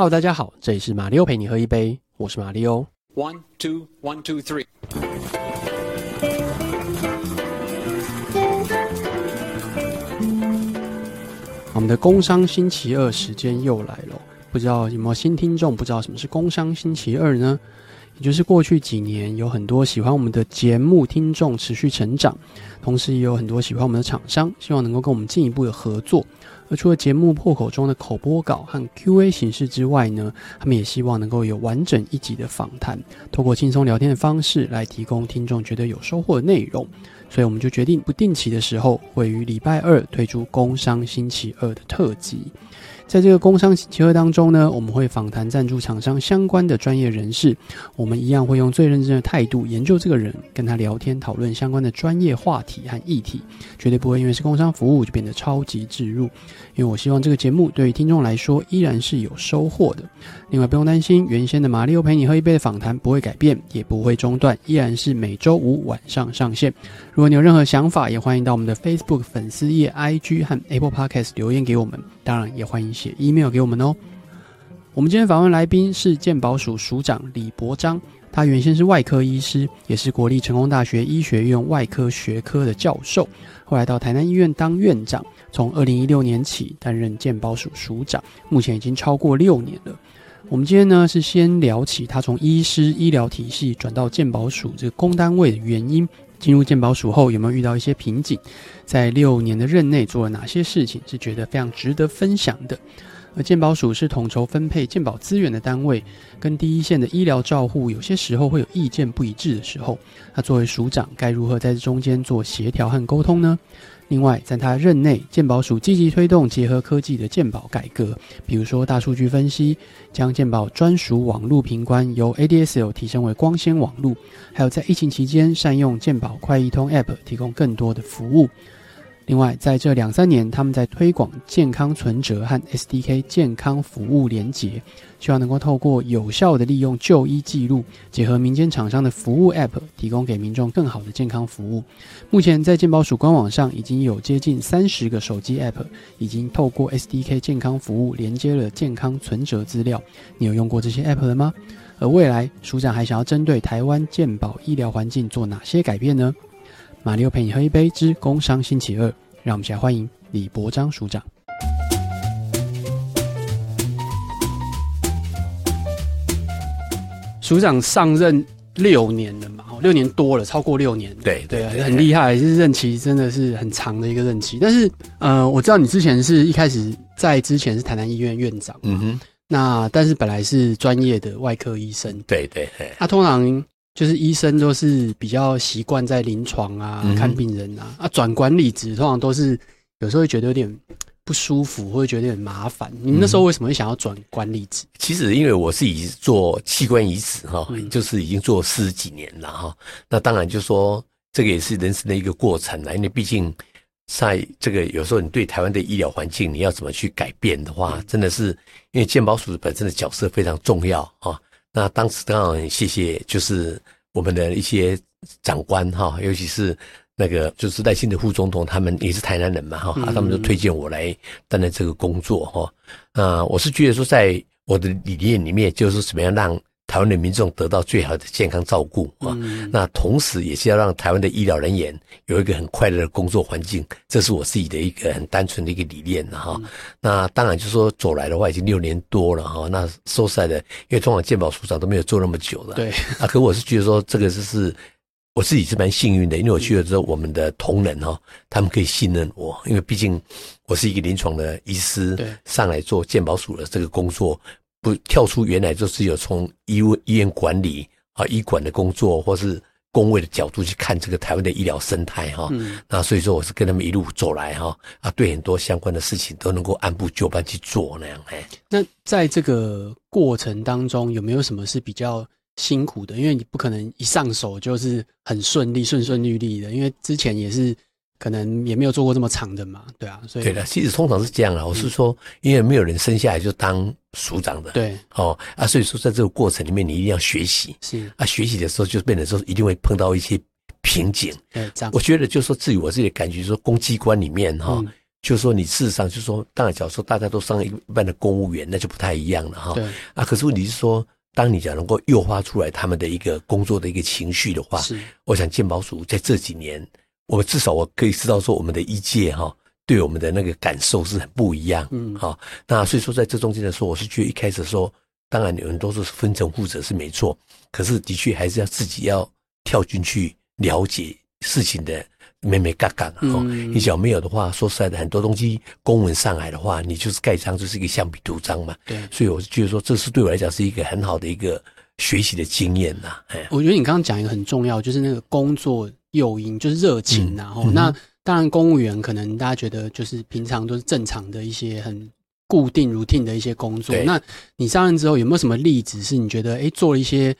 Hello，大家好，这里是马里奥陪你喝一杯，我是马里奥。One, two, one, two, three. 我们的工商星期二时间又来了，不知道有没有新听众不知道什么是工商星期二呢？也就是过去几年有很多喜欢我们的节目听众持续成长，同时也有很多喜欢我们的厂商，希望能够跟我们进一步的合作。而除了节目破口中的口播稿和 Q&A 形式之外呢，他们也希望能够有完整一集的访谈，透过轻松聊天的方式来提供听众觉得有收获的内容。所以我们就决定不定期的时候，会于礼拜二推出工商星期二的特辑。在这个工商结合当中呢，我们会访谈赞助厂商相关的专业人士，我们一样会用最认真的态度研究这个人，跟他聊天讨论相关的专业话题和议题，绝对不会因为是工商服务就变得超级置入。因为我希望这个节目对于听众来说依然是有收获的。另外不用担心，原先的马里奥陪你喝一杯的访谈不会改变，也不会中断，依然是每周五晚上上线。如果你有任何想法，也欢迎到我们的 Facebook 粉丝页、IG 和 Apple Podcast 留言给我们。当然，也欢迎写 email 给我们哦。我们今天访问来宾是健保署署长李伯章，他原先是外科医师，也是国立成功大学医学院外科学科的教授，后来到台南医院当院长，从二零一六年起担任健保署署长，目前已经超过六年了。我们今天呢是先聊起他从医师医疗体系转到健保署这个公单位的原因，进入健保署后有没有遇到一些瓶颈，在六年的任内做了哪些事情是觉得非常值得分享的。而健保署是统筹分配健保资源的单位，跟第一线的医疗照护有些时候会有意见不一致的时候，他作为署长该如何在这中间做协调和沟通呢？另外，在他任内，鉴宝署积极推动结合科技的鉴宝改革，比如说大数据分析，将鉴宝专属网络频关由 ADSL 提升为光纤网络，还有在疫情期间善用鉴宝快易通 App 提供更多的服务。另外，在这两三年，他们在推广健康存折和 SDK 健康服务连结，希望能够透过有效的利用就医记录，结合民间厂商的服务 App，提供给民众更好的健康服务。目前在健保署官网上已经有接近三十个手机 App 已经透过 SDK 健康服务连接了健康存折资料。你有用过这些 App 了吗？而未来署长还想要针对台湾健保医疗环境做哪些改变呢？马里奥陪你喝一杯之工商星期二，让我们一起来欢迎李伯章署长。署长上任六年了嘛，哦六年多了，超过六年了。对对很厉害，就是任期真的是很长的一个任期。但是呃，我知道你之前是一开始在之前是台南医院院长，嗯哼，那但是本来是专业的外科医生，对对，嘿他通常就是医生都是比较习惯在临床啊、嗯看病人啊，啊转管理职通常都是有时候会觉得有点不舒服，或者觉得有点麻烦。你们那时候为什么会想要转管理职？其实因为我是已做器官移植哈，嗯就是已经做四十几年了哈。那当然就说这个也是人生的一个过程啦，因为毕竟在这个有时候你对台湾的医疗环境你要怎么去改变的话，真的是因为健保署本身的角色非常重要啊。那当时刚好很谢谢就是我们的一些长官哈，尤其是。那个就是赖清德副总统，他们也是台南人嘛，哈、嗯啊他们就推荐我来担任这个工作，哈。啊我是觉得说，在我的理念里面，就是怎么样让台湾的民众得到最好的健康照顾啊。嗯那同时也是要让台湾的医疗人员有一个很快乐的工作环境，这是我自己的一个很单纯的一个理念了哈。那当然就是说走来的话已经六年多了哈。那说实在的，因为通常健保署长都没有做那么久了，对，啊，可我是觉得说这个就是我自己是蛮幸运的，因为我去了之后，我们的同仁哈、他们可以信任我，因为毕竟我是一个临床的医师对，上来做健保署的这个工作，不跳出原来就是有从医务医院管理啊医管的工作，或是工位的角度去看这个台湾的医疗生态哈、嗯那所以说我是跟他们一路走来哈啊，对很多相关的事情都能够按部就班去做那样哎。那在这个过程当中，有没有什么是比较辛苦的？因为你不可能一上手就是很顺利、顺顺利利的，因为之前也是可能也没有做过这么长的嘛，对啊，所以对的，其实通常是这样啦。我是说，因为没有人生下来就当署长的，对哦啊，所以说在这个过程里面，你一定要学习是啊。学习的时候，就变得说一定会碰到一些瓶颈。对这样我觉得，就说至于我自己的感觉，说公机关里面哈、嗯就是说你事实上就是说，当然假如说大家都上一般的公务员，那就不太一样了哈。对，啊，可是问题是说，当你讲能够诱发出来他们的一个工作的一个情绪的话，是我想鉴宝署在这几年，我至少我可以知道说，我们的医界哈，对我们的那个感受是很不一样。嗯好、那所以说在这中间的时候，我是觉得一开始说，当然有人都是分成负责是没错，可是的确还是要自己要跳进去了解事情的美美嘎嘎哦。嗯你只要没有的话，说实在的，很多东西公文上来的话，你就是盖章就是一个橡皮图章嘛。对。所以我是觉得说，这是对我来讲是一个很好的一个学习的经验呐。哎，我觉得你刚刚讲一个很重要，就是那个工作诱因，就是热情然后、嗯那当然，公务员可能大家觉得就是平常都是正常的一些很固定 routine 的一些工作。那你上任之后有没有什么例子是你觉得哎做了一些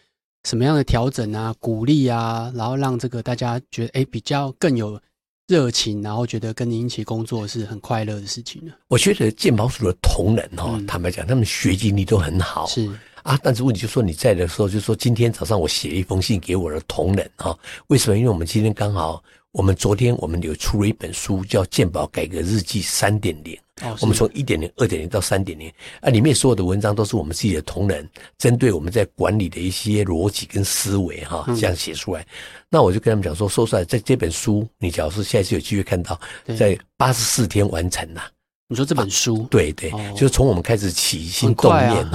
什么样的调整啊、鼓励啊，然后让这个大家觉得哎比较更有热情，然后觉得跟你一起工作是很快乐的事情呢？我觉得健保署的同仁哈、嗯坦白讲，他们学经历都很好。是啊，但是问题就是说你在的时候，就是说今天早上我写一封信给我的同仁哈、为什么？因为我们今天刚好，我们昨天我们有出了一本书，叫《健保改革日记三点零》。哦，我们从一点零、二点零到三点零啊，里面所有的文章都是我们自己的同仁针对我们在管理的一些逻辑跟思维哈、嗯这样写出来。那我就跟他们讲说，说出来，在这本书，你假如是下一次有机会看到，在八十四天完成呐、你说这本书对对，哦就是从我们开始起心很动念。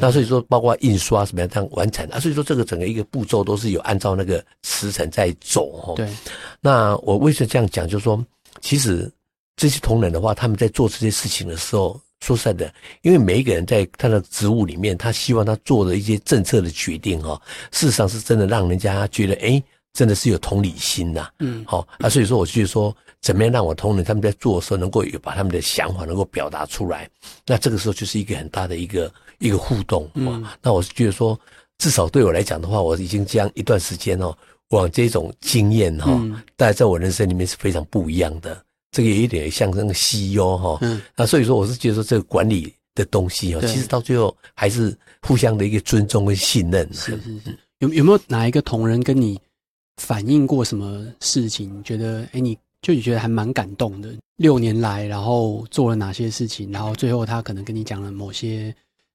那所以说，包括印刷什么样这样完成啊，所以说这个整个一个步骤都是有按照那个时辰在走哦。对，那我为什么这样讲？就是说，其实这些同仁的话，他们在做这些事情的时候，说实在的，因为每一个人在他的职务里面，他希望他做的一些政策的决定哈、哦，事实上是真的让人家觉得，哎，真的是有同理心呐、嗯，好、啊，所以说我就是说，怎么样让我同仁他们在做的时候，能够有把他们的想法能够表达出来，那这个时候就是一个很大的一个一个互动哦。嗯那我是觉得说，至少对我来讲的话，我已经这样一段时间哦，往这种经验哈、哦，嗯大概在我人生里面是非常不一样的。这个有一点像那个 CEO 哈、嗯，那所以说我是觉得说这个管理的东西哦，其实到最后还是互相的一个尊重跟信任。是是是，有有没有哪一个同仁跟你反映过什么事情？你觉得哎，你就你觉得还蛮感动的？六年来，然后做了哪些事情？然后最后他可能跟你讲了某些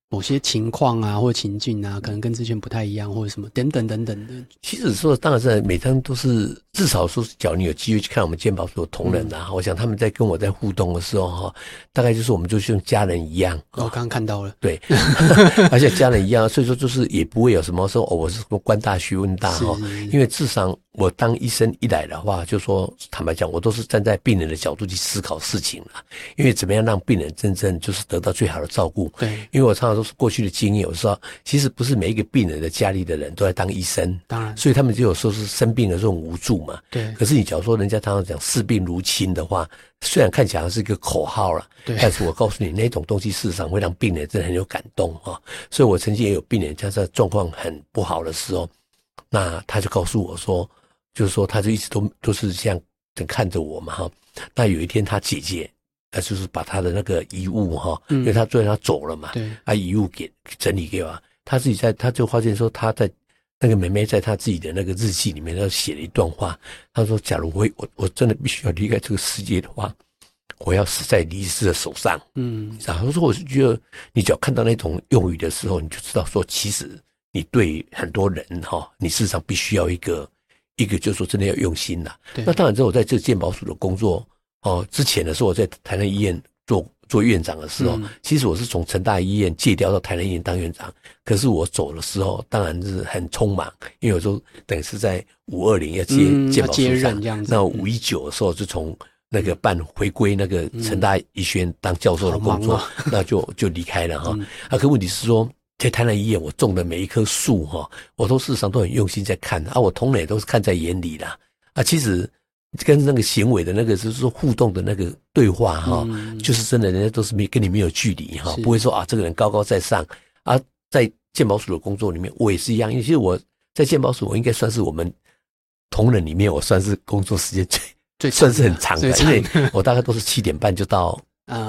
某些情况啊，或情境啊，可能跟之前不太一样，或者什么等等等等的。其实说，当然是每张都是至少说，只要你有机会去看我们健保所的同仁啊，我想他们在跟我在互动的时候哈，大概就是我们就像家人一样。我刚刚看到了，对，而且家人一样，所以说就是也不会有什么说哦，我是什么官大学问大哈，因为至少我当医生一来的话，就说坦白讲，我都是站在病人的角度去思考事情了，因为怎么样让病人真正就是得到最好的照顾。对，因为我常常都是过去的经验，我说其实不是每一个病人的家里的人都在当医生，当然，所以他们就有时候是生病的这种无助嘛。对，可是你假如说人家常常讲视病如亲的话，虽然看起来是一个口号了，对。但是我告诉你，那种东西事实上会让病人真的很有感动啊、所以我曾经也有病人，他在状况很不好的时候，那他就告诉我说，就是说他就一直都都是这样等看着我嘛哈。那有一天他姐姐，那就是把他的那个遗物哈，嗯因为他最后他走了嘛，对，把遗物给整理给我，他自己在他就发现说他在。那个妹妹在他自己的那个日记里面，他写了一段话。他说：“假如我我我真的必须要离开这个世界的话，我要死在李医师的手上。”嗯，然后说，我是觉得你只要看到那种用语的时候，你就知道说，其实你对很多人哈，你事实上必须要一个一个，就是说真的要用心啦。对那当然，之后我在这个健保署的工作哦，之前的时候我在台南医院做做院长的时候，嗯其实我是从成大医院借调到台南医院当院长。可是我走的时候，当然是很匆忙，因为有时候等于是在五二零要接嗯健保要接署长任这样子那五一九的时候就从那个办回归那个成大医学院当教授的工作，那就就离开了哈。嗯啊，可问题是说，在台南医院我种的每一棵树哈，我都事实上都很用心在看啊，我同仁也都是看在眼里啦。啊，其实跟那个行为的那个就是说互动的那个对话哈，嗯就是真的人家都是没跟你没有距离哈，不会说啊这个人高高在上啊。在健保署的工作里面，我也是一样，因为其实我在健保署，我应该算是我们同仁里面，我算是工作时间最最算是很长的，最长因为我大概都是七点半就到啊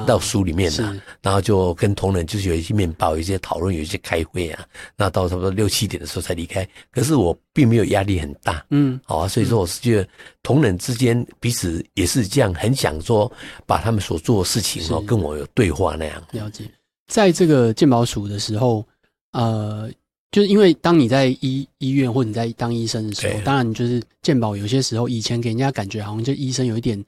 到书里面是啊，然后就跟同仁就是有一些面包，有一些讨论，有一些开会啊，那到差不多六七点的时候才离开。可是我并没有压力很大，嗯好啊，所以说我是觉得同仁之间彼此也是这样，很想说把他们所做的事情哦跟我有对话那样。了解。在这个健保署的时候，呃，就是因为当你在医医院或者你在当医生的时候对，当然就是健保有些时候以前给人家感觉好像就医生有一点，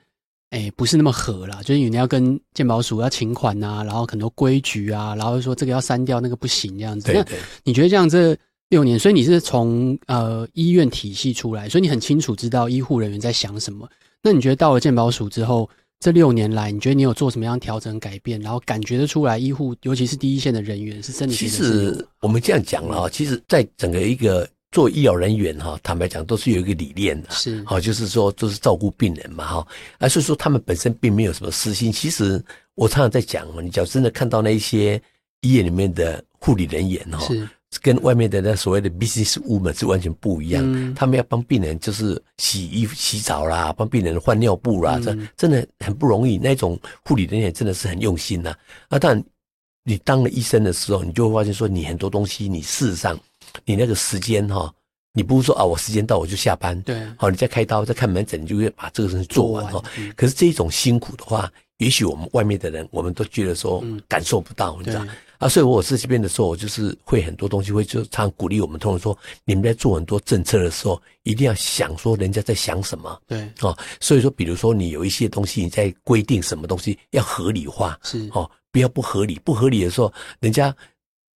哎，不是那么合啦，就是你要跟健保署要请款啊，然后很多规矩啊，然后说这个要删掉，那个不行这样子。那对对，你觉得这样这六年，所以你是从呃医院体系出来，所以你很清楚知道医护人员在想什么。那你觉得到了健保署之后，这六年来，你觉得你有做什么样的调整改变，然后感觉得出来医护，尤其是第一线的人员是真的觉其实我们这样讲了啊，其实，在整个一个做医疗人员哈，坦白讲都是有一个理念的。是好，就是说都是照顾病人嘛，哈，而是说他们本身并没有什么私心。其实我常常在讲哦，你只要真的看到那一些医院里面的护理人员哈，是跟外面的那所谓的 business woman 是完全不一样。嗯他们要帮病人就是洗衣服、洗澡啦，帮病人换尿布啦，这嗯真的很不容易。那种护理人员真的是很用心呐、啊。当然，你当了医生的时候，你就会发现说，你很多东西，你事实上，你那个时间哈、你不是说啊，我时间到我就下班，对好，你再开刀、再看门诊，你就会把这个事情做完哈。嗯可是这一种辛苦的话，也许我们外面的人，我们都觉得说嗯感受不到，你知对道啊？所以我是这边的时候，我就是会很多东西会就常常鼓励我们通常说，你们在做很多政策的时候，一定要想说人家在想什么对哦。所以说，比如说你有一些东西，你在规定什么东西要合理化是哦，不要不合理。不合理的时候，人家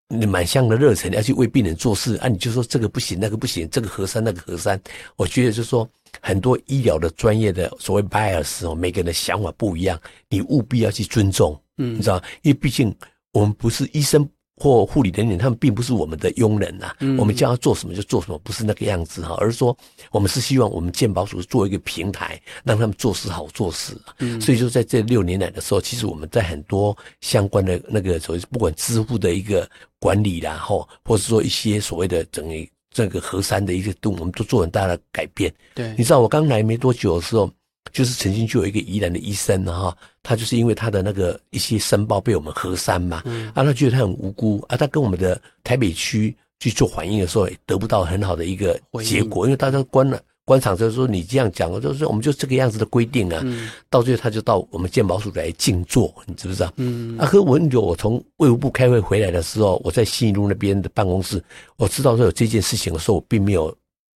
你满腔的热忱要去为病人做事啊，你就说这个不行，那个不行，这个核酸那个核酸，我觉得就是说很多医疗的专业的所谓 bias 哦，每个人的想法不一样，你务必要去尊重，嗯你知道，因为毕竟我们不是医生。或护理人员，他们并不是我们的佣人呐、嗯我们叫他做什么就做什么，不是那个样子哈，而是说我们是希望我们健保署做一个平台，让他们做事好做事。嗯所以就在这六年来的时候，其实我们在很多相关的那个所谓不管支付的一个管理啦，或或是说一些所谓的整个这个核三的一个动，我们都做很大的改变。对你知道我刚来没多久的时候，就是曾经就有一个宜兰的医生哈，他就是因为他的那个一些申报被我们核删嘛，嗯啊，他觉得他很无辜啊，他跟我们的台北区去做反应的时候，也得不到很好的一个结果，因为大家关了。官场就是说你这样讲，就是我们就这个样子的规定啊，嗯到最后他就到我们健保署来静坐，你知不知道？嗯啊，可是我很久，我从卫务部开会回来的时候，我在信义路那边的办公室，我知道说有这件事情的时候，我并没有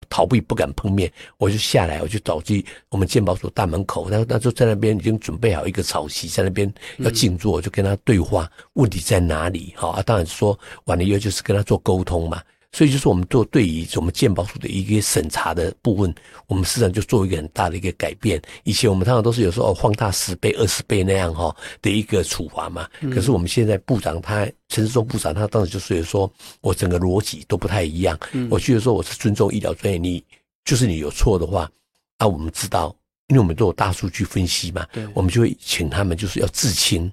逃避，不敢碰面，我就下来，我就走进我们鉴宝所大门口，那那就在那边已经准备好一个草席，在那边要静坐，我就跟他对话，问题在哪里？好啊，当然说完了以后就是跟他做沟通嘛。所以就是我们做对于我们鉴宝署的一个审查的部分，我们实际上就做一个很大的一个改变。以前我们通常都是有时候哦放大十倍、二十倍那样哈的一个处罚嘛。可是我们现在部长他陈世忠部长他当时就是说，我整个逻辑都不太一样。我觉得说我是尊重医疗专业，你就是你有错的话，啊，我们知道，因为我们都有大数据分析嘛，我们就会请他们就是要自清。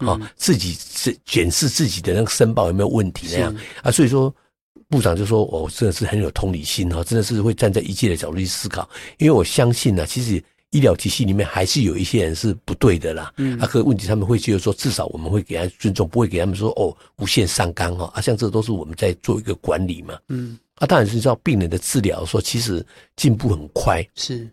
哦嗯，自己自检视自己的那个申报有没有问题那样啊，所以说部长就说：“我、真的是很有同理心哈，真的是会站在一切的角度去思考，因为我相信呢、其实医疗体系里面还是有一些人是不对的啦。嗯。啊，可问题他们会觉得说，至少我们会给他尊重，不会给他们说哦无限上纲哈啊，像这都是我们在做一个管理嘛。嗯。啊，当然是知道病人的治疗说其实进步很快，是。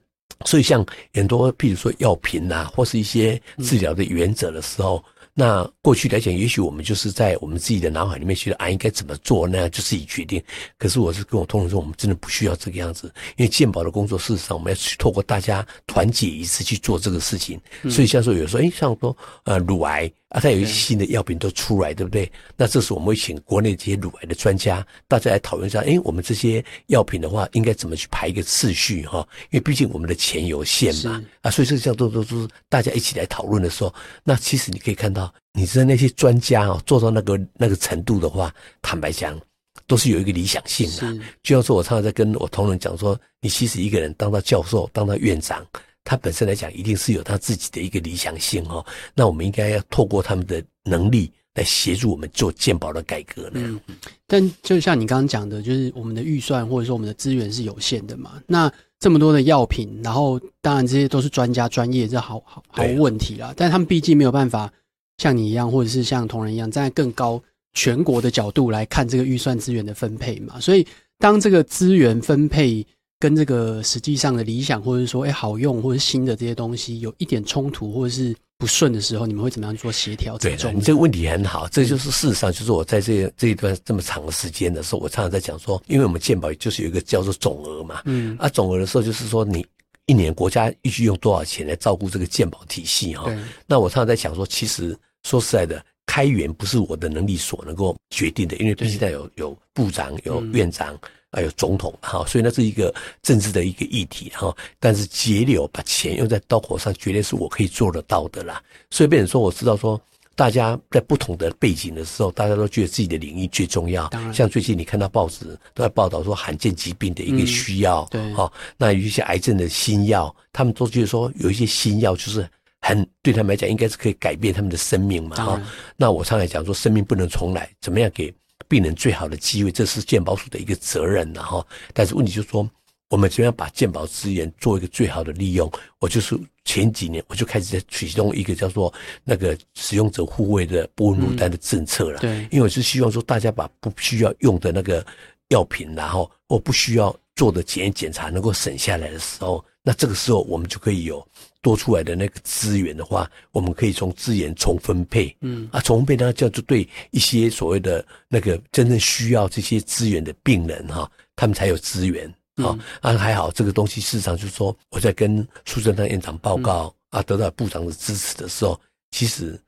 所以像很多譬如说药品呐、或是一些治疗的原则的时候，那过去来讲，也许我们就是在我们自己的脑海里面觉得啊应该怎么做，那样就自己决定。可是我是跟我同仁说，我们真的不需要这个样子，因为健保的工作，事实上我们要去透过大家团结一致去做这个事情。所以像说有时候，哎，像说呃乳癌啊，它有一些新的药品都出来，对不对？那这时候我们会请国内这些乳癌的专家，大家来讨论一下，哎，我们这些药品的话，应该怎么去排一个次序哈？因为毕竟我们的钱有限嘛，啊，所以这项都都都是大家一起来讨论的时候，那其实你可以看到，你知道那些专家哦，做到那个那个程度的话，坦白讲，都是有一个理想性的。就像说，我常常在跟我同仁讲说，你其实一个人当到教授，当到院长，他本身来讲，一定是有他自己的一个理想性哦。那我们应该要透过他们的能力来协助我们做健保的改革呢。嗯，但就像你刚刚讲的，就是我们的预算或者说我们的资源是有限的嘛。那这么多的药品，然后当然这些都是专家专业，这好好毫对无问题啦。但他们毕竟没有办法像你一样，或者是像同仁一样，站在更高全国的角度来看这个预算资源的分配嘛。所以，当这个资源分配跟这个实际上的理想，或者说哎好用或者新的这些东西有一点冲突，或者是不顺的时候，你们会怎么样做协调？对的，你这个问题很好，这就是事实上就是我在这这一段这么长的时间的时候，我常常在讲说，因为我们健保就是有一个叫做总额嘛，嗯，啊总额的时候就是说你。一年国家预计用多少钱来照顾这个健保体系哈？那我常常在想说，其实说实在的，开源不是我的能力所能够决定的，因为现在有有部长、有院长，还有总统哈，所以那是一个政治的一个议题哈。但是节流把钱用在刀口上，绝对是我可以做得到的啦。所以，变成说我知道说。大家在不同的背景的时候，大家都觉得自己的领域最重要。像最近你看到报纸都在报道说罕见疾病的一个需要，对，好，那有一些癌症的新药，他们都觉得说有一些新药就是很对他们来讲应该是可以改变他们的生命嘛，哈。那我常来讲说，生命不能重来，怎么样给病人最好的机会，这是健保署的一个责任的哈。但是问题就是说。我们怎样把健保资源做一个最好的利用？我就是前几年我就开始在启动一个叫做那个使用者护卫的不入单的政策了。对，因为我是希望说大家把不需要用的那个药品，然后或不需要做的检验检查能够省下来的时候，那这个时候我们就可以有多出来的那个资源的话，我们可以从资源重分配。嗯，啊，重分配呢，叫做对一些所谓的那个真正需要这些资源的病人哈，他们才有资源。啊，啊还好，这个东西市场就是说，我在跟苏贞昌院长报告啊，得到部长的支持的时候，其实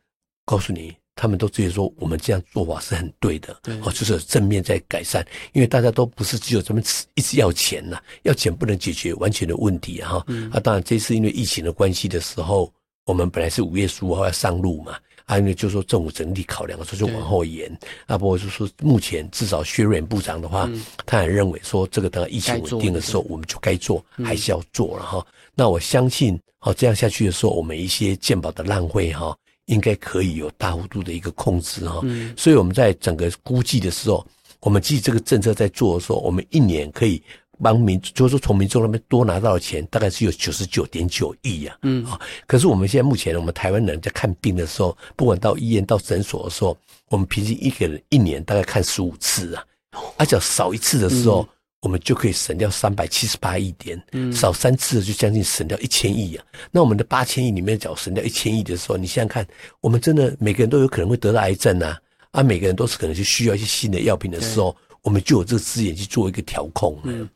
告诉你，他们都直接说我们这样做法是很对的，哦，就是正面在改善，因为大家都不是只有这么一直要钱呐，要钱不能解决完全的问题哈。啊，当然这次因为疫情的关系的时候，我们本来是五月十五号要上路嘛。啊，因为就说政府整体考量，所以就往后延。啊，不过就说目前至少薛瑞部长的话，他也认为说这个等疫情稳定的时候，我们就该做，还是要做了哈。那我相信，哦，这样下去的时候，我们一些健保的浪费哈，应该可以有大幅度的一个控制哈。所以我们在整个估计的时候，我们记这个政策在做的时候，我们一年可以。帮民，就是说从民众那边多拿到的钱，大概是有九十九点九亿呀。嗯啊，可是我们现在目前，我们台湾人在看病的时候，不管到医院、到诊所的时候，我们平均一个人一年大概看十五次啊。而且少一次的时候，我们就可以省掉三百七十八亿点。嗯，少三次就将近省掉一千亿啊。那我们的八千亿里面，只要省掉一千亿的时候，你想想看，我们真的每个人都有可能会得到癌症啊，啊，每个人都是可能是需要一些新的药品的时候，我们就有这个资源去做一个调控。嗯。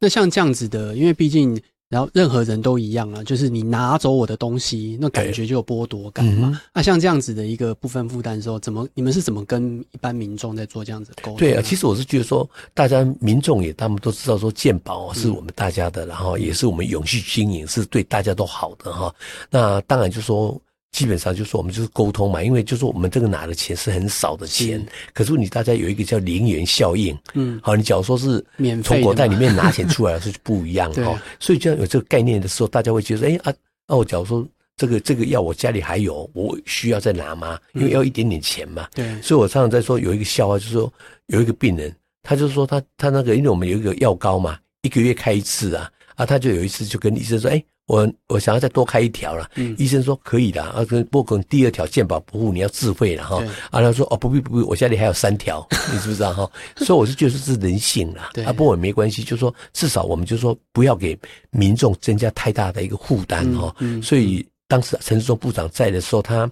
那像这样子的，因为毕竟，然后任何人都一样啊，就是你拿走我的东西，那感觉就有剥夺感嘛。那像这样子的一个部分负担的时候，怎么你们是怎么跟一般民众在做这样子沟通？对啊，其实我是觉得说，大家民众也他们都知道说，健保是我们大家的，然后也是我们永续经营，是对大家都好的哈。那当然就说。基本上就说我们就是沟通嘛，因为就是我们这个拿的钱是很少的钱，可是你大家有一个叫零元效应，嗯，好，你假如说是从国袋里面拿钱出来是不一样哈，所以这样有这个概念的时候，大家会觉得，哎啊，那我假如说这个这个药我家里还有，我需要再拿吗？因为要一点点钱嘛，对，所以我常常在说有一个笑话，就是说有一个病人，他就是说他他那个，因为我们有一个药膏嘛，一个月开一次啊，啊，他就有一次就跟医生说，哎。我我想要再多开一条了，医生说可以的，啊，不过第二条健保不付你要自费了哈，啊，他说哦不必不必，我家里还有三条，你知不知道哈？所以我是觉得是人性啦，啊，不过也没关系，就说至少我们就说不要给民众增加太大的一个负担哈，所以。当时陈世忠部长在的时候，他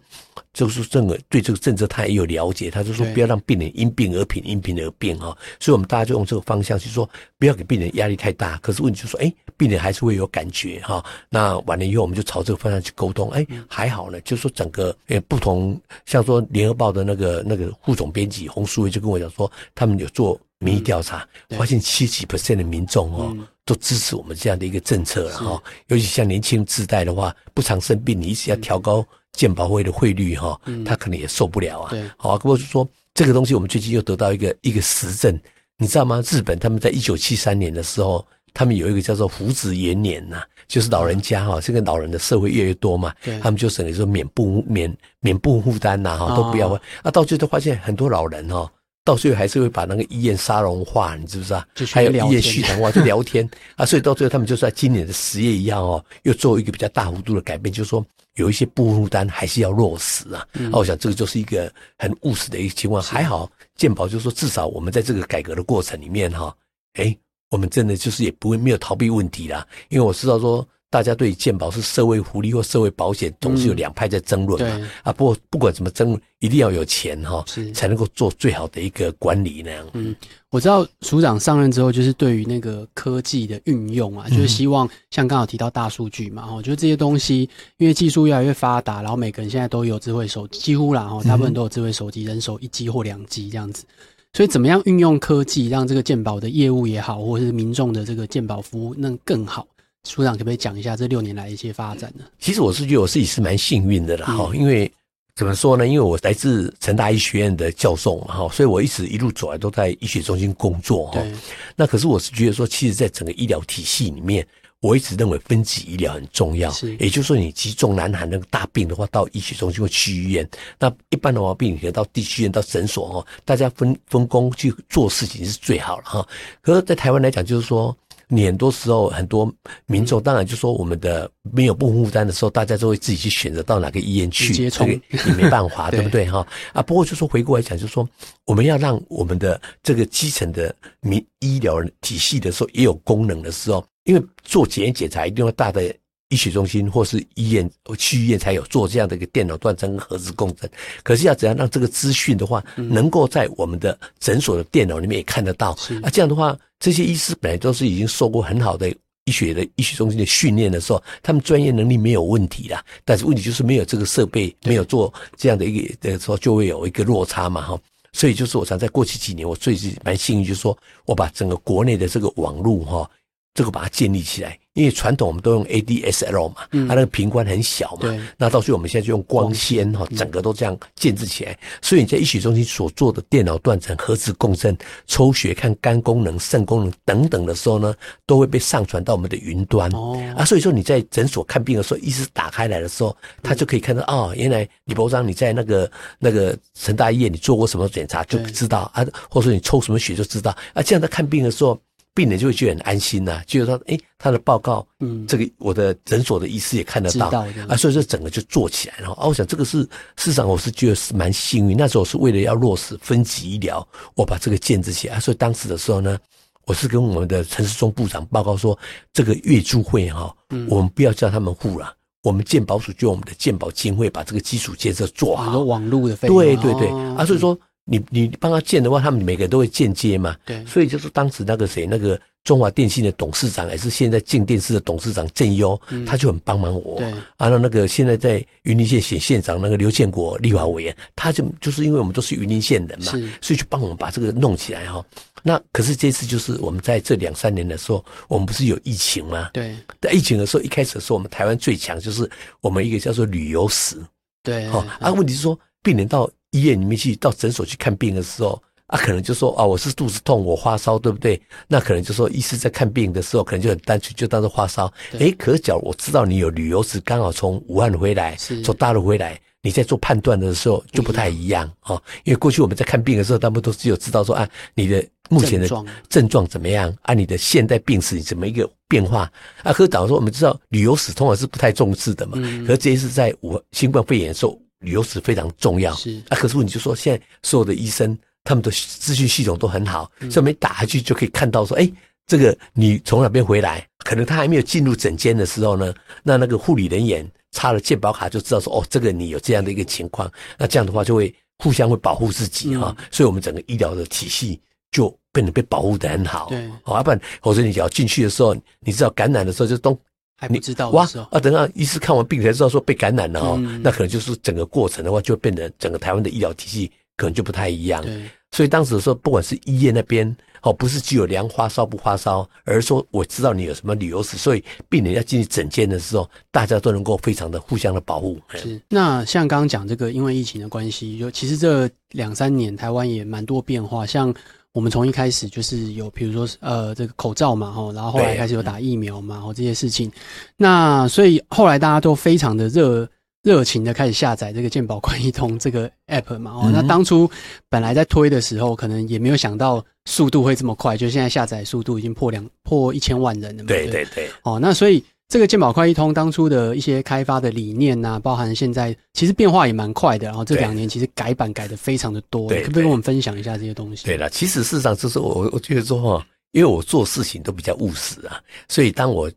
就是这个对这个政策他也有了解，他就说不要让病人因病而贫，因病而病哈。所以，我们大家就用这个方向去说，不要给病人压力太大。可是问题就是说，哎，病人还是会有感觉哈。那完了以后，我们就朝这个方向去沟通。哎，还好呢，就是说整个诶不同，像说联合报的那个那个副总编辑洪淑伟就跟我讲说，他们有做民意调查，发现七几 percent 的民众哦。都支持我们这样的一个政策了哈，尤其像年轻自带的话，不常生病，你一直要调高健保会的汇率哈，他可能也受不了啊。对，好，不过就说这个东西，我们最近又得到一个一个实证，你知道吗？日本他们在一九七三年的时候，他们有一个叫做福祉延年呐，就是老人家哈，这个老人的社会越来越多嘛，他们就等于说免不免免不负担呐哈，都不要啊，到最后发现很多老人哈。到最后还是会把那个医院沙龙化，你知不知道？还有医院系统化，就聊天啊。所以到最后他们就在今年的十月一样哦，又做一个比较大幅度的改变，就是说有一些不负担还是要落实啊。嗯那我想这个就是一个很务实的一个情况。还好健保就是说，至少我们在这个改革的过程里面哈，哎，我们真的就是也不会没有逃避问题啦。因为我知道说，大家对健保是社会福利或社会保险，总是有两派在争论嘛。对啊，不过不管怎么争论，一定要有钱哈，是才能够做最好的一个管理那样。嗯，我知道署长上任之后，就是对于那个科技的运用啊，嗯就是希望像刚好提到大数据嘛，哦，就是这些东西，因为技术越来越发达，然后每个人现在都有智慧手机，几乎啦，哦，大部分都有智慧手机，人手一机或两机这样子。所以，怎么样运用科技，让这个鉴宝的业务也好，或者是民众的这个鉴宝服务能更好？署长可不可以讲一下这六年来一些发展呢？其实我是觉得我自己是蛮幸运的啦哈、嗯因为怎么说呢？因为我来自成大医学院的教授嘛哈，所以我一直一路走来都在医学中心工作哈。那可是我是觉得说，其实，在整个医疗体系里面，我一直认为分级医疗很重要。是也就是说，你急重难寒那个大病的话，到医学中心或区医院；那一般的毛病，你可能到地区医院、到诊所哦，大家分分工去做事情是最好了哈。可是，在台湾来讲，就是说。你很多时候，很多民众当然就说我们的没有不负担的时候，大家都会自己去选择到哪个医院去，直接冲。这个也没办法，对 对不对？哈？啊，不过就说回过来讲，就是说我们要让我们的这个基层的民医疗体系的时候也有功能的时候，因为做检验检查一定要大的医学中心或是医院、区医院才有做这样的一个电脑断层跟核磁共振。可是要怎样让这个资讯的话，能够在我们的诊所的电脑里面也看得到是啊？这样的话，这些医师本来都是已经受过很好的。医学的医学中心的训练的时候，他们专业能力没有问题啦，但是问题就是没有这个设备，没有做这样的一个的时候，就会有一个落差嘛，哈。所以就是我常在过去几年，我最近蛮幸运，就是说我把整个国内的这个网络哈，这个把它建立起来。因为传统我们都用 ADSL 嘛，嗯它那个频宽很小嘛，那到最后我们现在就用光纤哈，整个都这样建制起来。所以你在医学中心所做的电脑断层、核磁共振、抽血看肝功能、肾功能等等的时候呢，都会被上传到我们的云端。哦，啊，所以说你在诊所看病的时候，医师打开来的时候，他就可以看到哦，原来李博章你在那个那个成大医院你做过什么检查，就知道啊，或者说你抽什么血就知道啊。这样在看病的时候，病人就会觉得很安心呐、觉得说，诶，他的报告，嗯这个我的诊所的医师也看得到啊，所以说整个就做起来了啊。我想这个是事实上我是觉得是蛮幸运，那时候是为了要落实分级医疗，我把这个建制起来，所以当时的时候呢。我是跟我们的陈世忠部长报告说，这个月租会哈、嗯我们不要叫他们付了，我们健保署就用我们的健保经费把这个基础建设做好很多。网络的费用，对对对，哦啊，所以说你你帮他建的话，他们每个人都会间接嘛，对所以就是当时那个谁，那个中华电信的董事长，也是现在静电视的董事长郑优，他就很帮忙我。对啊，那那个现在在云林县选县长那个刘建国立法委员，他就就是因为我们都是云林县人嘛是，所以就帮我们把这个弄起来哈、那可是这次就是我们在这两三年的时候，我们不是有疫情吗？对在疫情的时候，一开始的时候，我们台湾最强就是我们一个叫做旅游史，对，哦啊，问题是说，病人到医院里面去，到诊所去看病的时候，啊，可能就说啊，我是肚子痛，我发烧，对不对？那可能就说，医师在看病的时候，可能就很单纯，就当做发烧。对诶，可是假如我知道你有旅游史，刚好从武汉回来是，从大陆回来。你在做判断的时候就不太一样哦，因为过去我们在看病的时候，他们都只有知道说啊，你的目前的症状怎么样，啊，你的现代病史怎么一个变化啊？可是假如说我们知道旅游史通常是不太重视的嘛，嗯可是这一次在武新冠肺炎的时候，旅游史非常重要。是啊，可是你就说现在所有的医生他们的资讯系统都很好，嗯所以我们一打下去就可以看到说，哎，这个你从哪边回来？可能他还没有进入诊间的时候呢，那那个护理人员插了健保卡就知道说，哦，这个你有这样的一个情况，那这样的话就会互相会保护自己哈、嗯所以我们整个医疗的体系就变得被保护的很好。对哦，要不然否则你只要进去的时候，你知道感染的时候就东还不知道哇啊，等到医师看完病才知道说被感染了哦，嗯那可能就是整个过程的话，就变得整个台湾的医疗体系可能就不太一样。对所以当时的时候，不管是医院那边哦，不是只有量发烧不发烧，而是说我知道你有什么旅游史，所以病人要进去诊间的时候，大家都能够非常的互相的保护。哎是。那像刚刚讲这个，因为疫情的关系，就其实这两三年台湾也蛮多变化，像。我们从一开始就是有，比如说呃，这个口罩嘛，吼，然后后来对开始有打疫苗嘛，吼这些事情。那所以后来大家都非常的热热情的开始下载这个健保快易通这个 app 嘛，哦，嗯那当初本来在推的时候，可能也没有想到速度会这么快，就现在下载速度已经破两破一千万人了嘛，对对对，哦，那所以这个健保快一通当初的一些开发的理念呐、包含现在其实变化也蛮快的，然后这对两年其实改版改的非常的多，对可不可以跟我们分享一下这些东西？对了，其实事实上就是我我觉得说哈，因为我做事情都比较务实啊，所以当我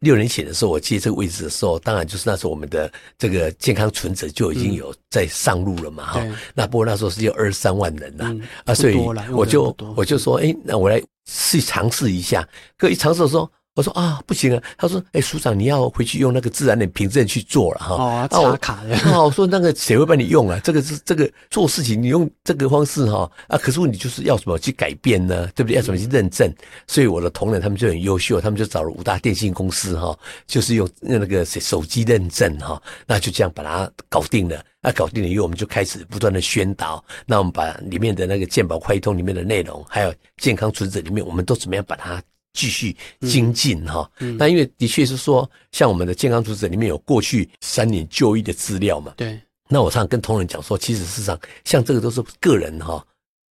六年前的时候，我接这个位置的时候，当然就是那时候我们的这个健康存折就已经有在上路了嘛哈、对那不过那时候是有二十三万人呐、嗯啊，所以我就我就说，哎，那我来去尝试一下。可一尝试的时候，我说啊，不行啊。他说，哎，署长你要回去用那个自然的凭证去做了哈。哦，插卡的，啊，我说那个谁会帮你用啊？这个是这个做事情，你用这个方式哈啊，可是问题就是要怎么去改变呢？对不对？要怎么去认证？所以我的同仁他们就很优秀，他们就找了五大电信公司哈，就是用那个谁手机认证哈，那就这样把它搞定了。那搞定了以后，我们就开始不断的宣导。那我们把里面的那个健保快通里面的内容，还有健康存折里面，我们都怎么样把它继续精进哈？嗯那因为的确是说，像我们的健康组织里面有过去三年就医的资料嘛，对，那我常常跟同仁讲说，其实事实上，像这个都是个人哈、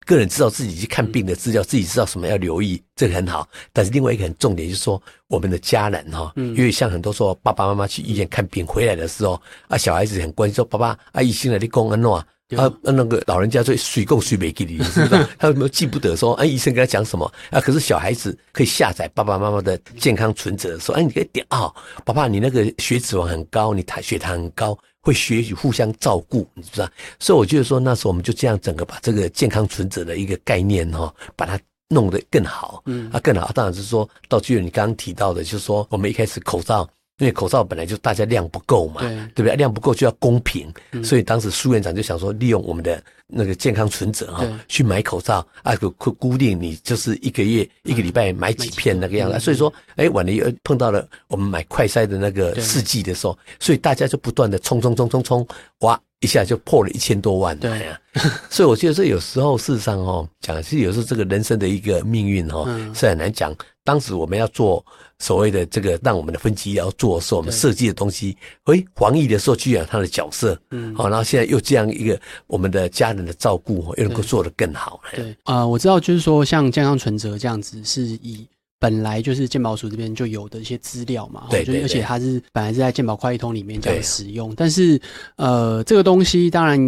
个人知道自己去看病的资料，自己知道什么要留意，这个很好。但是另外一个很重点就是说，我们的家人哈、嗯因为像很多说爸爸妈妈去医院看病回来的时候，啊，小孩子很关心说，爸爸啊，医生来你讲安诺啊。对啊，那个老人家最水供水没给你，是不是？他有没有记不得说，哎、医生跟他讲什么啊？可是小孩子可以下载爸爸妈妈的健康存折，说，哎，你可以点啊、爸爸，你那个血脂肪很高，你糖血糖很高，会学习互相照顾，你知道？所以我觉得说，那时候我们就这样整个把这个健康存折的一个概念哈、把它弄得更好，嗯啊，更好。当然是说到最后你刚刚提到的，就是说我们一开始口罩。因为口罩本来就大家量不够嘛，对。对不对？量不够就要公平，嗯。所以当时苏院长就想说，利用我们的那个健康存折哈、对。去买口罩啊，固固固定你就是一个月、一个礼拜买几片那个样子。嗯所以说，哎，晚了又碰到了我们买快筛的那个对。试剂的时候，所以大家就不断的冲冲冲冲冲，哇，一下就破了一千多万。对。哎呀，所以我觉得这有时候事实上哦，讲是有时候这个人生的一个命运哦，嗯。是很难讲。当时我们要做所谓的这个让我们的分级医疗做的时候，我们对。设计的东西，诶，防疫的时候居然有它的角色，嗯。好、然后现在又这样一个我们的家人的照顾，哦又能够做得更好。对，呃，我知道，就是说，像健康存折这样子，是以本来就是健保署这边就有的一些资料嘛，对对哦就是而且对。它是本来是在健保快易通里面这样使用，但是呃，这个东西当然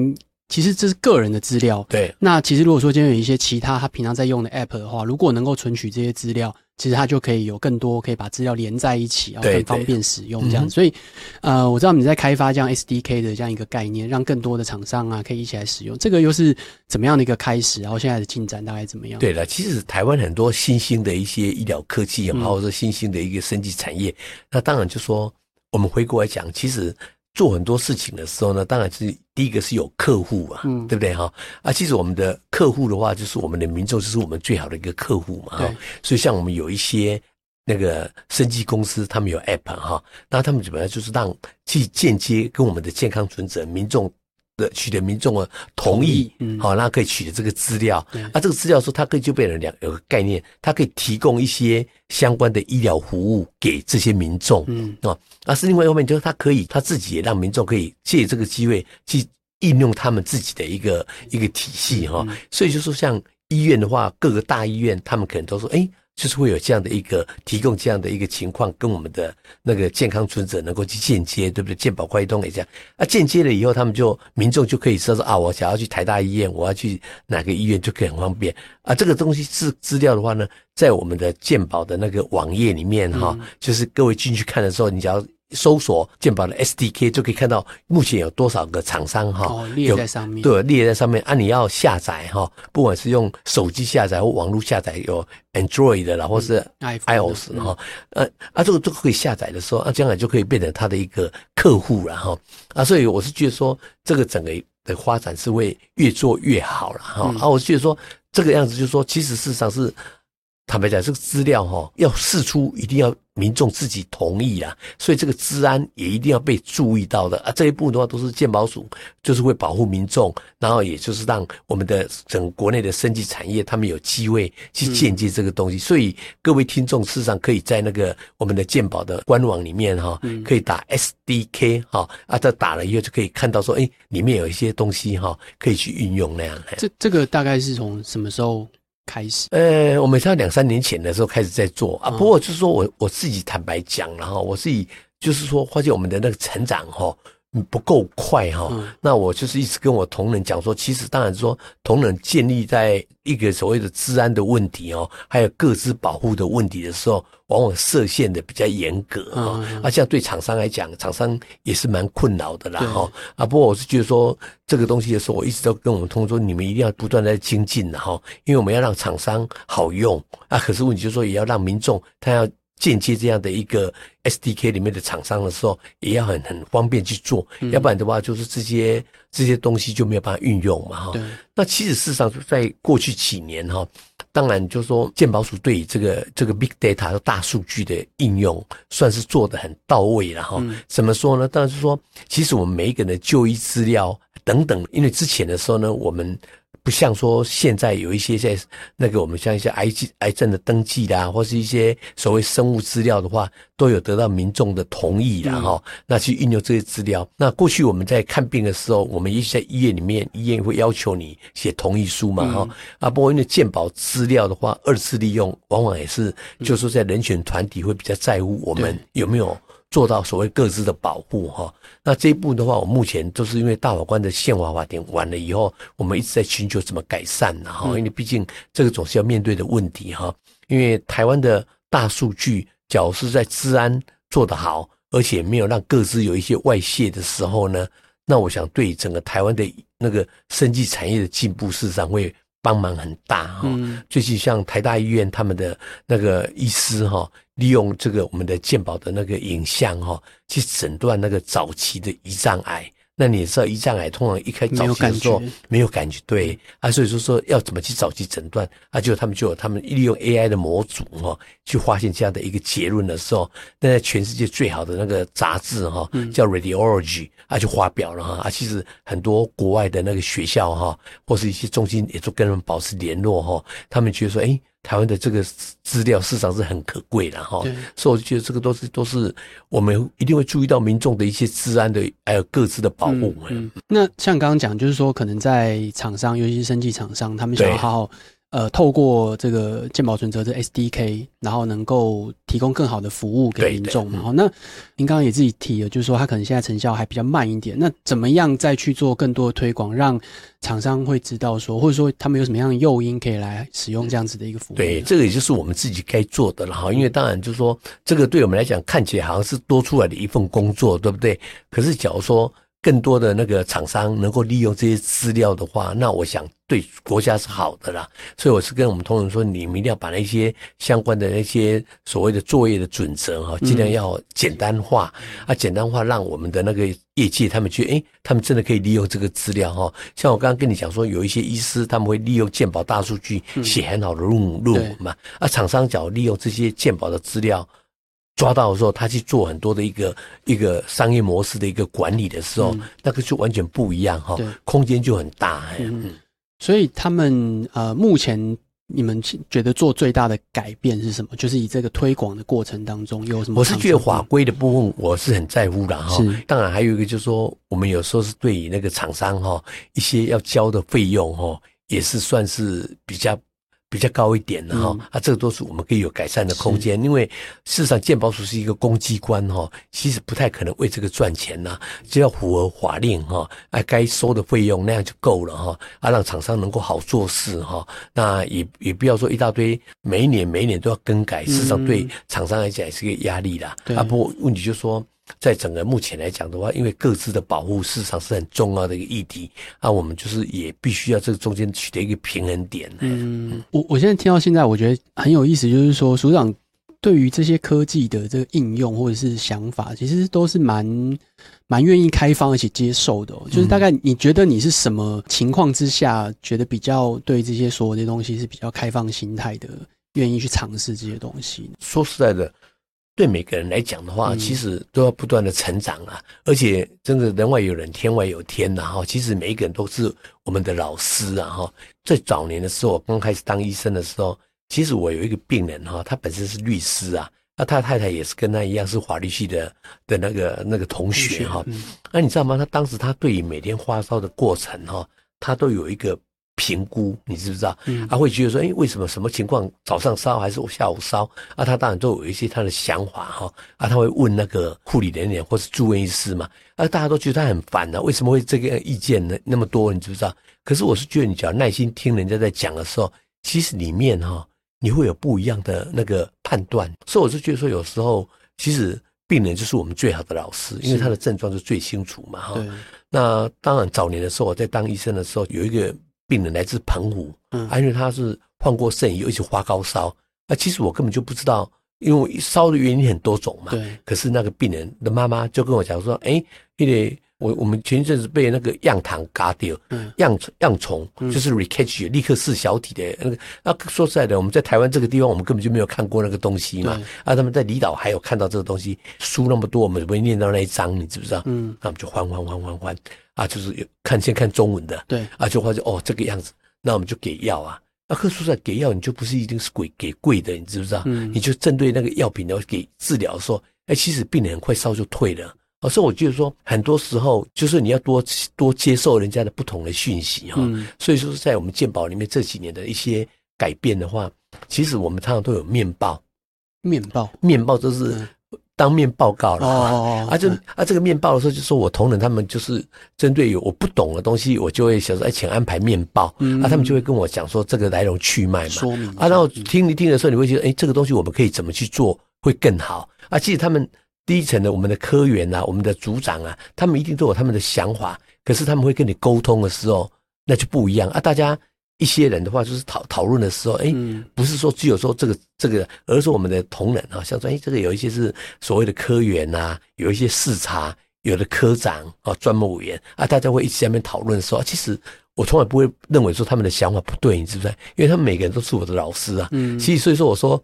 其实这是个人的资料。对那其实如果说今天有一些其他他平常在用的 App 的话，如果能够存取这些资料，其实它就可以有更多可以把资料连在一起，然后对更方便使用这样。所以呃，我知道你在开发这样 SDK 的这样一个概念，让更多的厂商啊可以一起来使用。这个又是怎么样的一个开始？然后现在的进展大概怎么样？对了，其实台湾很多新兴的一些医疗科技，嗯或者是新兴的一个生技产业，那当然就说我们回过来讲，其实做很多事情的时候呢，当然是第一个是有客户啊，嗯对不对哈？啊，其实我们的客户的话，就是我们的民众，就是我们最好的一个客户嘛，哈对。所以像我们有一些那个生技公司，他们有 app 哈，那他们怎么样就是让去间接跟我们的健康存折民众的取得民众的同意，嗯好，那可以取得这个资料对。啊，这个资料说它可以就变成两有个概念，它可以提供一些相关的医疗服务给这些民众。嗯啊，那是另外一方面，就是它可以他自己也让民众可以借这个机会去应用他们自己的一个一个体系哈、嗯所以就说像医院的话，各个大医院他们可能都说，哎，就是会有这样的一个提供这样的一个情况，跟我们的那个健康存者能够去间接，对不对？健保快通也这样，啊，间接了以后，他们就民众就可以说说啊，我想要去台大医院，我要去哪个医院就可以很方便啊。这个东西是资料的话呢，在我们的健保的那个网页里面哈、嗯就是各位进去看的时候，你只要搜索健保的 SDK，就可以看到目前有多少个厂商哈、哦，列在上面。对，列在上面啊，你要下载哈，不管是用手机下载或网络下载，有 Android 的啦，或是 iOS 哈，呃啊，这个都可以下载的时候，啊，将来就可以变成他的一个客户了哈，啊，所以我是觉得说，这个整个的发展是会越做越好了哈，嗯啊，我是觉得说这个样子，就是说，其实事实上是。坦白讲，这个资料哈、要释出，一定要民众自己同意啊，所以这个治安也一定要被注意到的啊。这一部分的话，都是鉴宝署，就是会保护民众，然后也就是让我们的整个国内的生技产业，他们有机会去间接这个东西。所以各位听众，事实上可以在那个我们的鉴宝的官网里面哈、嗯可以打 SDK 哈、啊，这打了以后就可以看到说，哎，里面有一些东西哈、可以去运用那样。这这个大概是从什么时候开始？呃，我们在两三年前的时候开始在做啊，嗯不过就是说我我自己坦白讲然后我自己就是说发现我们的那个成长哈。嗯不够快哈、嗯。那我就是一直跟我同仁讲说，其实当然说同仁建立在一个所谓的治安的问题哦，还有各自保护的问题的时候，往往设限的比较严格哈、嗯。嗯啊，这样对厂商来讲，厂商也是蛮困扰的啦对。哈、啊，不过我是觉得说这个东西的时候，我一直都跟我们同仁说，你们一定要不断在精进的哈，因为我们要让厂商好用。啊，可是问题就是说也要让民众他要间接这样的一个 SDK 里面的厂商的时候，也要很很方便去做，嗯要不然的话就是这些这些东西就没有办法运用嘛哈。对，那其实事实上，在过去几年哈，当然就是说健保署对于这个这个 big data 大数据的应用，算是做的很到位了哈。嗯怎么说呢？当然是说，其实我们每一个人的就医资料等等，因为之前的时候呢，我们不像说现在有一些在那个我们像一些癌症癌症的登记啦，或是一些所谓生物资料的话，都有得到民众的同意啦哈、那去运用这些资料。那过去我们在看病的时候，我们也许在医院里面，医院会要求你写同意书嘛哈、啊，不过因为健保资料的话，二次利用往往也是，就是说在人权团体会比较在乎我们有没有。做到所谓各自的保护哈，那这一步的话，我目前都是因为大法官的宪法法庭完了以后，我们一直在寻求怎么改善呢哈，因为毕竟这个总是要面对的问题哈。因为台湾的大数据，假如是在治安做得好，而且没有让各自有一些外泄的时候呢，那我想对整个台湾的那个生技产业的进步，事实上会帮忙很大哈。嗯最近像台大医院他们的那个医师哈、利用这个我们的健保的那个影像哈、去诊断那个早期的胰脏癌。那你也知道，胰脏癌通常一开早期的时候觉没有感觉，对啊，所以说说要怎么去早期诊断啊？就他们就有他们利用 AI 的模组哈、去发现这样的一个结论的时候，那在全世界最好的那个杂志哈、叫 Radiology 啊，就发表了哈啊。其实很多国外的那个学校哈、或是一些中心也都跟他们保持联络哈、他们觉得说，哎。台湾的这个资料市场是很可贵的哈，所以我就觉得这个都是都是我们一定会注意到民众的一些治安的还有各自的保护。嗯，那像刚刚讲，就是说，可能在厂商，尤其是生技厂商，他们想要好好呃，透过这个健保存折的 SDK，然后能够提供更好的服务给民众嘛。嗯好，那您刚刚也自己提了，就是说，它可能现在成效还比较慢一点。那怎么样再去做更多的推广，让厂商会知道说，或者说他们有什么样的诱因可以来使用这样子的一个服务呢？对，这个也就是我们自己该做的了哈。因为当然就是说，这个对我们来讲看起来好像是多出来的一份工作，对不对？可是假如说更多的那个厂商能够利用这些资料的话，那我想对国家是好的啦。所以我是跟我们同仁说，你们一定要把那些相关的那些所谓的作业的准则哈，尽量要简单化、啊，简单化，让我们的那个业界他们觉得，哎，他们真的可以利用这个资料哈。像我刚刚跟你讲说，有一些医师他们会利用健保大数据写很好的论论文嘛，啊，厂商只要利用这些健保的资料。抓到的时候，他去做很多的一个一个商业模式的一个管理的时候，嗯那个就完全不一样哈对，空间就很大。哎嗯所以他们呃，目前你们觉得做最大的改变是什么？就是以这个推广的过程当中有什么？我是觉得法规的部分我是很在乎的哈是。当然还有一个就是说，我们有时候是对于那个厂商哈一些要交的费用哈，也是算是比较。比较高一点的哈、嗯啊，这个都是我们可以有改善的空间，因为事实上鉴宝署是一个公机关哈，其实不太可能为这个赚钱呐、只要符合法令哈，啊，该收的费用那样就够了哈，啊，让厂商能够好做事哈，那也也不要说一大堆，每一年每一年都要更改，事实上对厂商来讲也是个压力啦。对啊，不过问题就是说。在整个目前来讲的话，因为各自的保护市场是很重要的一个议题，啊，我们就是也必须要这个中间取得一个平衡点。嗯，我我现在听到现在，我觉得很有意思，就是说署长对于这些科技的这个应用或者是想法，其实都是蛮蛮愿意开放而且接受的、哦。就是大概你觉得你是什么情况之下，觉得比较对这些所有的东西是比较开放心态的，愿意去尝试这些东西？说实在的。对每个人来讲的话，嗯其实都要不断的成长啊，而且真的人外有人，天外有天呐哈。其实每一个人都是我们的老师啊哈。最早年的时候，我刚开始当医生的时候，其实我有一个病人哈，他本身是律师啊，那他太太也是跟他一样是法律系的的那个那个同学哈。嗯那你知道吗？他当时他对于每天发烧的过程哈，他都有一个评估，你知不知道？嗯他会觉得说，哎，为什么什么情况早上烧还是我下午烧？啊，他当然都有一些他的想法哈。啊，他会问那个护理人员或是住院医师嘛。啊，大家都觉得他很烦呢、为什么会这个意见呢那么多？你知不知道？可是我是觉得，你只要耐心听人家在讲的时候，其实里面哈、你会有不一样的那个判断。所以我是觉得说，有时候其实病人就是我们最好的老师，因为他的症状是最清楚嘛哈。那当然，早年的时候我在当医生的时候，有一个病人来自澎湖，嗯。啊，因为他是患过肾盂，一直发高烧，啊，其实我根本就不知道，因为烧的原因很多种嘛。对，可是那个病人的妈妈就跟我讲说，哎，因为我我们前一阵子被那个样糖嘎掉，嗯样样虫就是 recatch 立刻噬小体的那个。那说实在的，我们在台湾这个地方，我们根本就没有看过那个东西嘛。啊，他们在离岛还有看到这个东西，书那么多，我们没念到那一章，你知不知道？嗯，那我们就欢欢欢欢欢啊，就是看先看中文的对，啊，就发现哦这个样子，那我们就给药啊。那可说实在，给药你就不是一定是贵给贵的，你知不知道？嗯你就针对那个药品，然后给治疗的时候，哎，其实病人很快烧就退了。哦，所以我就是说，很多时候就是你要多多接受人家的不同的讯息哈、嗯。所以说，在我们鉴宝里面这几年的一些改变的话，其实我们常常都有面报，面报，面报都是嗯。当面报告哦了。哦哦，啊，就嗯。啊，这个面报的时候，就说我同仁他们就是针对有我不懂的东西，我就会想说，哎，请安排面报，嗯。啊，他们就会跟我讲说这个来龙去脉嘛，说明。啊，然后嗯听一听的时候，你会觉得，哎，这个东西我们可以怎么去做会更好。啊？其实他们第一层的我们的科员啊，我们的组长啊，他们一定都有他们的想法，可是他们会跟你沟通的时候，那就不一样啊。大家一些人的话，就是讨讨论的时候，哎，嗯不是说只有说这个这个，而是我们的同仁啊，像说，哎，这个有一些是所谓的科员呐、有一些视察，有的科长啊，专门委员啊，大家会一起在那边讨论的时候，啊其实我从来不会认为说他们的想法不对，你知不知道？因为他们每个人都是我的老师啊。嗯，其实所以说我说，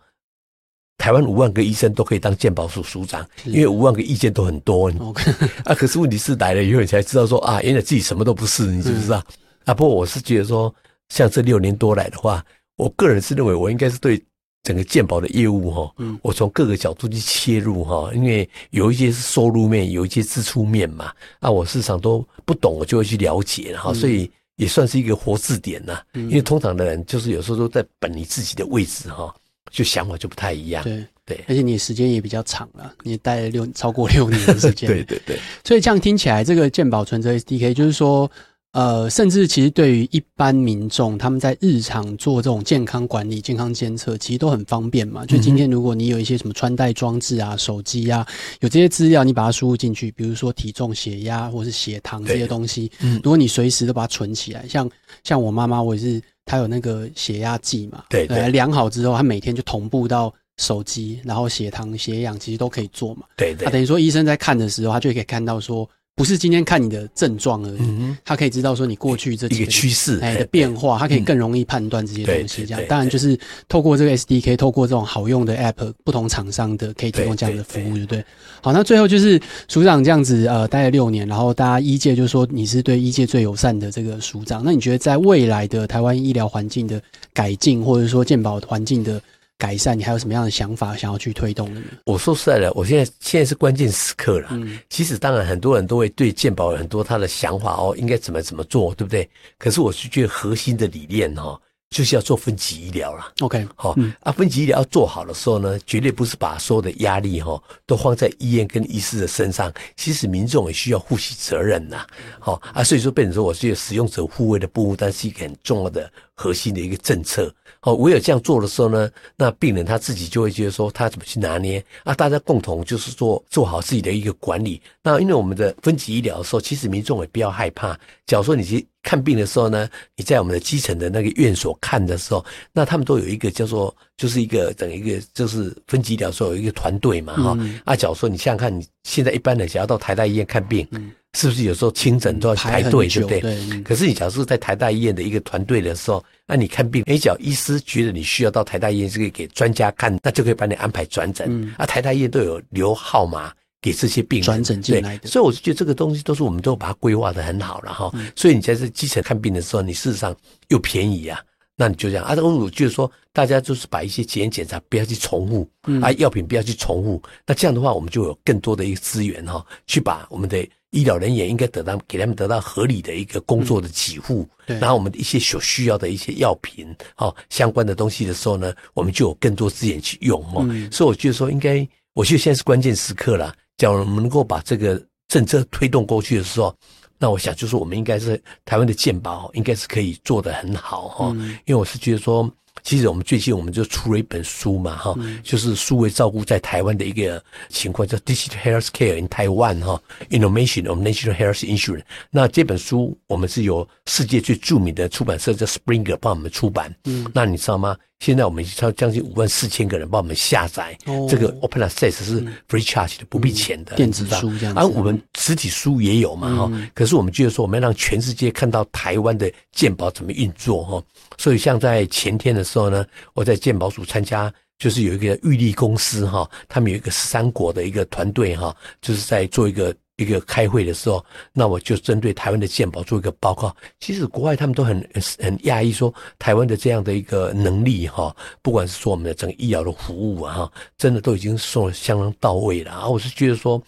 台湾五万个医生都可以当健保署署长，因为五万个意见都很多。啊，可是问题是来了以后，你才知道说啊，原来自己什么都不是，你知不知道？啊，不过我是觉得说，像这六年多来的话，我个人是认为我应该是对整个健保的业务哈，嗯。我从各个角度去切入哈，因为有一些是收入面，有一些支出面嘛，啊，我市场都不懂，我就会去了解哈，嗯。所以也算是一个活字典呐。嗯。因为通常的人就是有时候都在本你自己的位置哈，就想法就不太一样。对对。而且你时间也比较长了，你待了六超过六年的时间，对对对，所以这样听起来，这个健保存折 SDK 就是说，呃，甚至其实对于一般民众，他们在日常做这种健康管理、健康监测，其实都很方便嘛。就今天如果你有一些什么穿戴装置啊、手机啊，有这些资料，你把它输入进去，比如说体重、血压或是血糖这些东西，嗯。如果你随时都把它存起来，像像我妈妈，我也是，她有那个血压计嘛，对对量好之后，他每天就同步到手机，然后血糖、血氧其实都可以做嘛。对对啊，，等于说医生在看的时候，他就可以看到说，不是今天看你的症状而已，嗯他可以知道说你过去这几个个趋势哎的变化，他可以更容易判断这些东西。这样。当然就是透过这个 SDK，透过这种好用的 App，不同厂商的可以提供这样的服务，对不对？好，那最后就是署长这样子呃待了六年，然后大家医界就说你是对医界最友善的这个署长，那你觉得在未来的台湾医疗环境的改进，或者说健保环境的改善，你还有什么样的想法想要去推动的呢？我说实在的，我现在现在是关键时刻了。嗯其实当然很多人都会对健保有很多他的想法哦，应该怎么怎么做，对不对？可是我是觉得核心的理念哦，就是要做分级医疗啦。，OK，好、嗯啊，分级医疗要做好的时候呢，绝对不是把所有的压力哈、都放在医院跟医师的身上，其实民众也需要负起责任呐。好、啊，所以说变成说，我觉得使用者护卫的部分，是一个很重要的核心的一个政策。好、唯有这样做的时候呢，那病人他自己就会觉得说，他怎么去拿捏啊？大家共同就是做做好自己的一个管理。那因为我们的分级医疗的时候，其实民众也不要害怕。假如说你去看病的时候呢，你在我们的基层的那个院所看的时候，那他们都有一个叫做，就是一个等于一个就是分级医疗的时候有一个团队嘛，哈、嗯啊，假如说你想想看，你现在一般人想要到台大医院看病，嗯是不是有时候清诊都要排队，对不对？可是你假如是在台大医院的一个团队的时候，那你看病，哎，只要医师觉得你需要到台大医院，是可以给专家看，那就可以帮你安排转诊。嗯啊，台大医院都有留号码给这些病人转诊进来所以我就觉得这个东西都是我们都把它规划的很好了哈。嗯所以你在这基层看病的时候，你事实上又便宜啊。那你就这样啊，我就是说，大家就是把一些检验检查不要去重复，嗯啊，药品不要去重复。那这样的话，我们就有更多的一个资源哈、去把我们的医疗人员应该得到给他们得到合理的一个工作的给付，对然后我们一些所需要的一些药品哦相关的东西的时候呢，我们就有更多资源去用哦。嗯所以我觉得说，应该我觉得现在是关键时刻了。假如我们能够把这个政策推动过去的时候，那我想就是我们应该是台湾的健保应该是可以做得很好哈、嗯因为我是觉得说。其实我们最近我们就出了一本书嘛，哈、就是数位照顾在台湾的一个情况，叫《Digital Health Care in Taiwan》哈，Innovation of National Health Insurance。那这本书我们是由世界最著名的出版社叫 Springer 帮我们出版。嗯，那你知道吗？现在我们超将近五万四千个人帮我们下载、哦。这个 Open Access 是 free charge 的，不必钱的、电子书这样子。而、我们实体书也有嘛哈、可是我们觉得说，我们要让全世界看到台湾的鉴宝怎么运作哈、所以像在前天的时候呢，我在鉴宝署参加。就是有一个玉立公司哈，他们有一个十三国的一个团队哈，就是在做一个一个开会的时候，那我就针对台湾的健保做一个报告。其实国外他们都很很很讶异，说台湾的这样的一个能力哈，不管是说我们的整个医疗的服务啊哈，真的都已经做得相当到位了。啊，我是觉得说，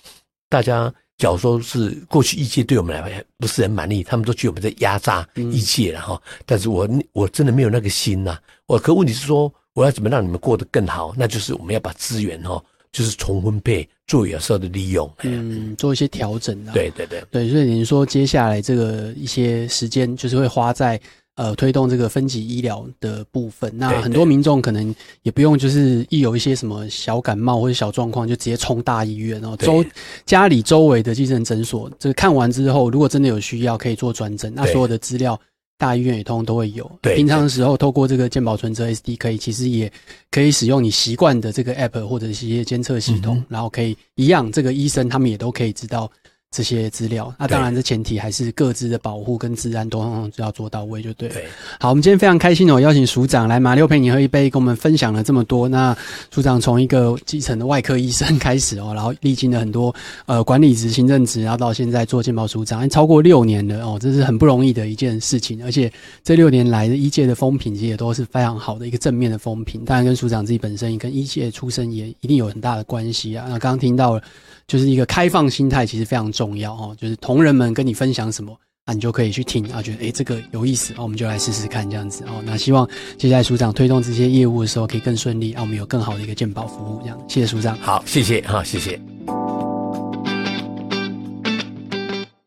大家假如说是过去医界对我们来不是很满意，他们都觉得我们在压榨医界了哈。但是我我真的没有那个心呐、我可问题是说，我要怎么让你们过得更好？那就是我们要把资源哈，就是重分配，做有效的利用。嗯，做一些调整啊。对对对。对，所以您说接下来这个一些时间就是会花在呃推动这个分级医疗的部分。那很多民众可能也不用就是一有一些什么小感冒或者小状况就直接冲大医院哦，对周家里周围的急诊诊所，这个看完之后，如果真的有需要可以做转诊，那所有的资料。大医院也通通都会有，对平常的时候透过这个健保存折 SDK，其实也可以使用你习惯的这个 app 或者是一些监测系统，嗯然后可以一样，这个医生他们也都可以知道这些资料。那对当然，这前提还是各自的保护跟治安都要做到位，就对了。对，好，我们今天非常开心哦，邀请署长来马六陪你喝一杯，跟我们分享了这么多。那署长从一个基层的外科医生开始哦，然后历经了很多呃管理职、行政职，然后到现在做健保署长，超过六年了哦，这是很不容易的一件事情。而且这六年来的医界的风评，其实也都是非常好的一个正面的风评。当然，跟署长自己本身跟医界出身也一定有很大的关系啊。那刚刚听到了，就是一个开放心态，其实非常重要哦，就是同仁们跟你分享什么。啊，你就可以去听啊，觉得诶这个有意思，哦，我们就来试试看这样子哦。那希望接下来署长推动这些业务的时候可以更顺利，啊，我们有更好的一个鉴宝服务，这样。谢谢署长。好，谢谢哈，谢谢。